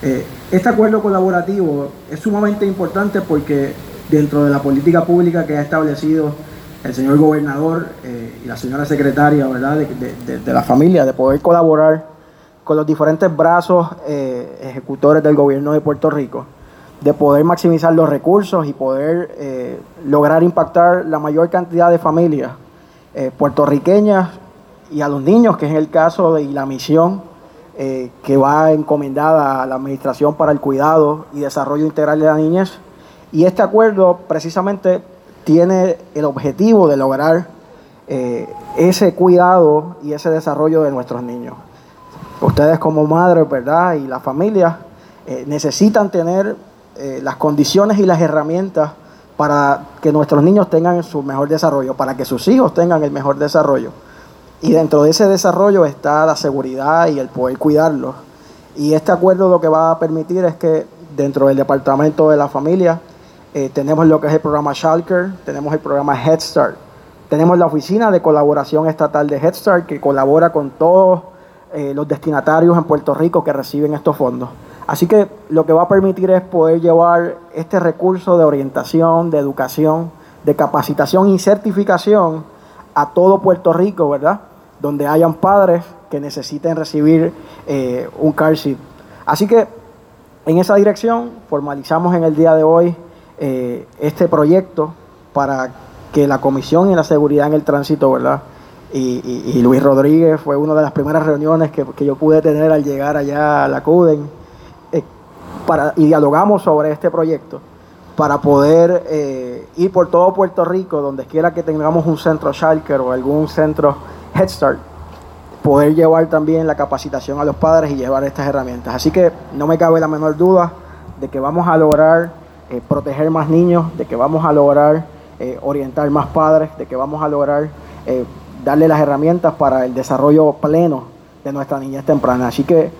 Eh, este acuerdo colaborativo es sumamente importante porque dentro de la política pública que ha establecido el señor gobernador eh, y la señora secretaria ¿verdad? De, la familia, de poder colaborar con los diferentes brazos eh, ejecutores del gobierno de Puerto Rico, de poder maximizar los recursos y poder lograr impactar la mayor cantidad de familias puertorriqueñas y a los niños, que es el caso de la misión que va encomendada a la Administración para el Cuidado y Desarrollo Integral de la Niñez. Y este acuerdo precisamente tiene el objetivo de lograr eh, ese cuidado y ese desarrollo de nuestros niños. Ustedes como madres, ¿verdad? Y las familias eh, necesitan tener eh, las condiciones y las herramientas para que nuestros niños tengan su mejor desarrollo, para que sus hijos tengan el mejor desarrollo. Y dentro de ese desarrollo está la seguridad y el poder cuidarlos. Y este acuerdo lo que va a permitir es que dentro del Departamento de la Familia eh, tenemos lo que es el programa Schalker, tenemos el programa Head Start, tenemos la oficina de colaboración estatal de Head Start que colabora con todos eh, los destinatarios en Puerto Rico que reciben estos fondos. Así que lo que va a permitir es poder llevar este recurso de orientación, de educación, de capacitación y certificación a todo Puerto Rico, ¿verdad? Donde hayan padres que necesiten recibir eh, un car seat. Así que en esa dirección formalizamos en el día de hoy eh, este proyecto para que la Comisión y la Seguridad en el Tránsito, ¿verdad? Y, Luis Rodríguez fue una de las primeras reuniones que, yo pude tener al llegar allá a la CUDEN eh, para, y dialogamos sobre este proyecto para poder ir por todo Puerto Rico, donde quiera que tengamos un centro Schalker o algún centro Head Start, poder llevar también la capacitación a los padres y llevar estas herramientas. Así que no me cabe la menor duda de que vamos a lograr eh, proteger más niños, de que vamos a lograr eh, orientar más padres, de que vamos a lograr eh, darle las herramientas para el desarrollo pleno de nuestra niñez temprana. Así que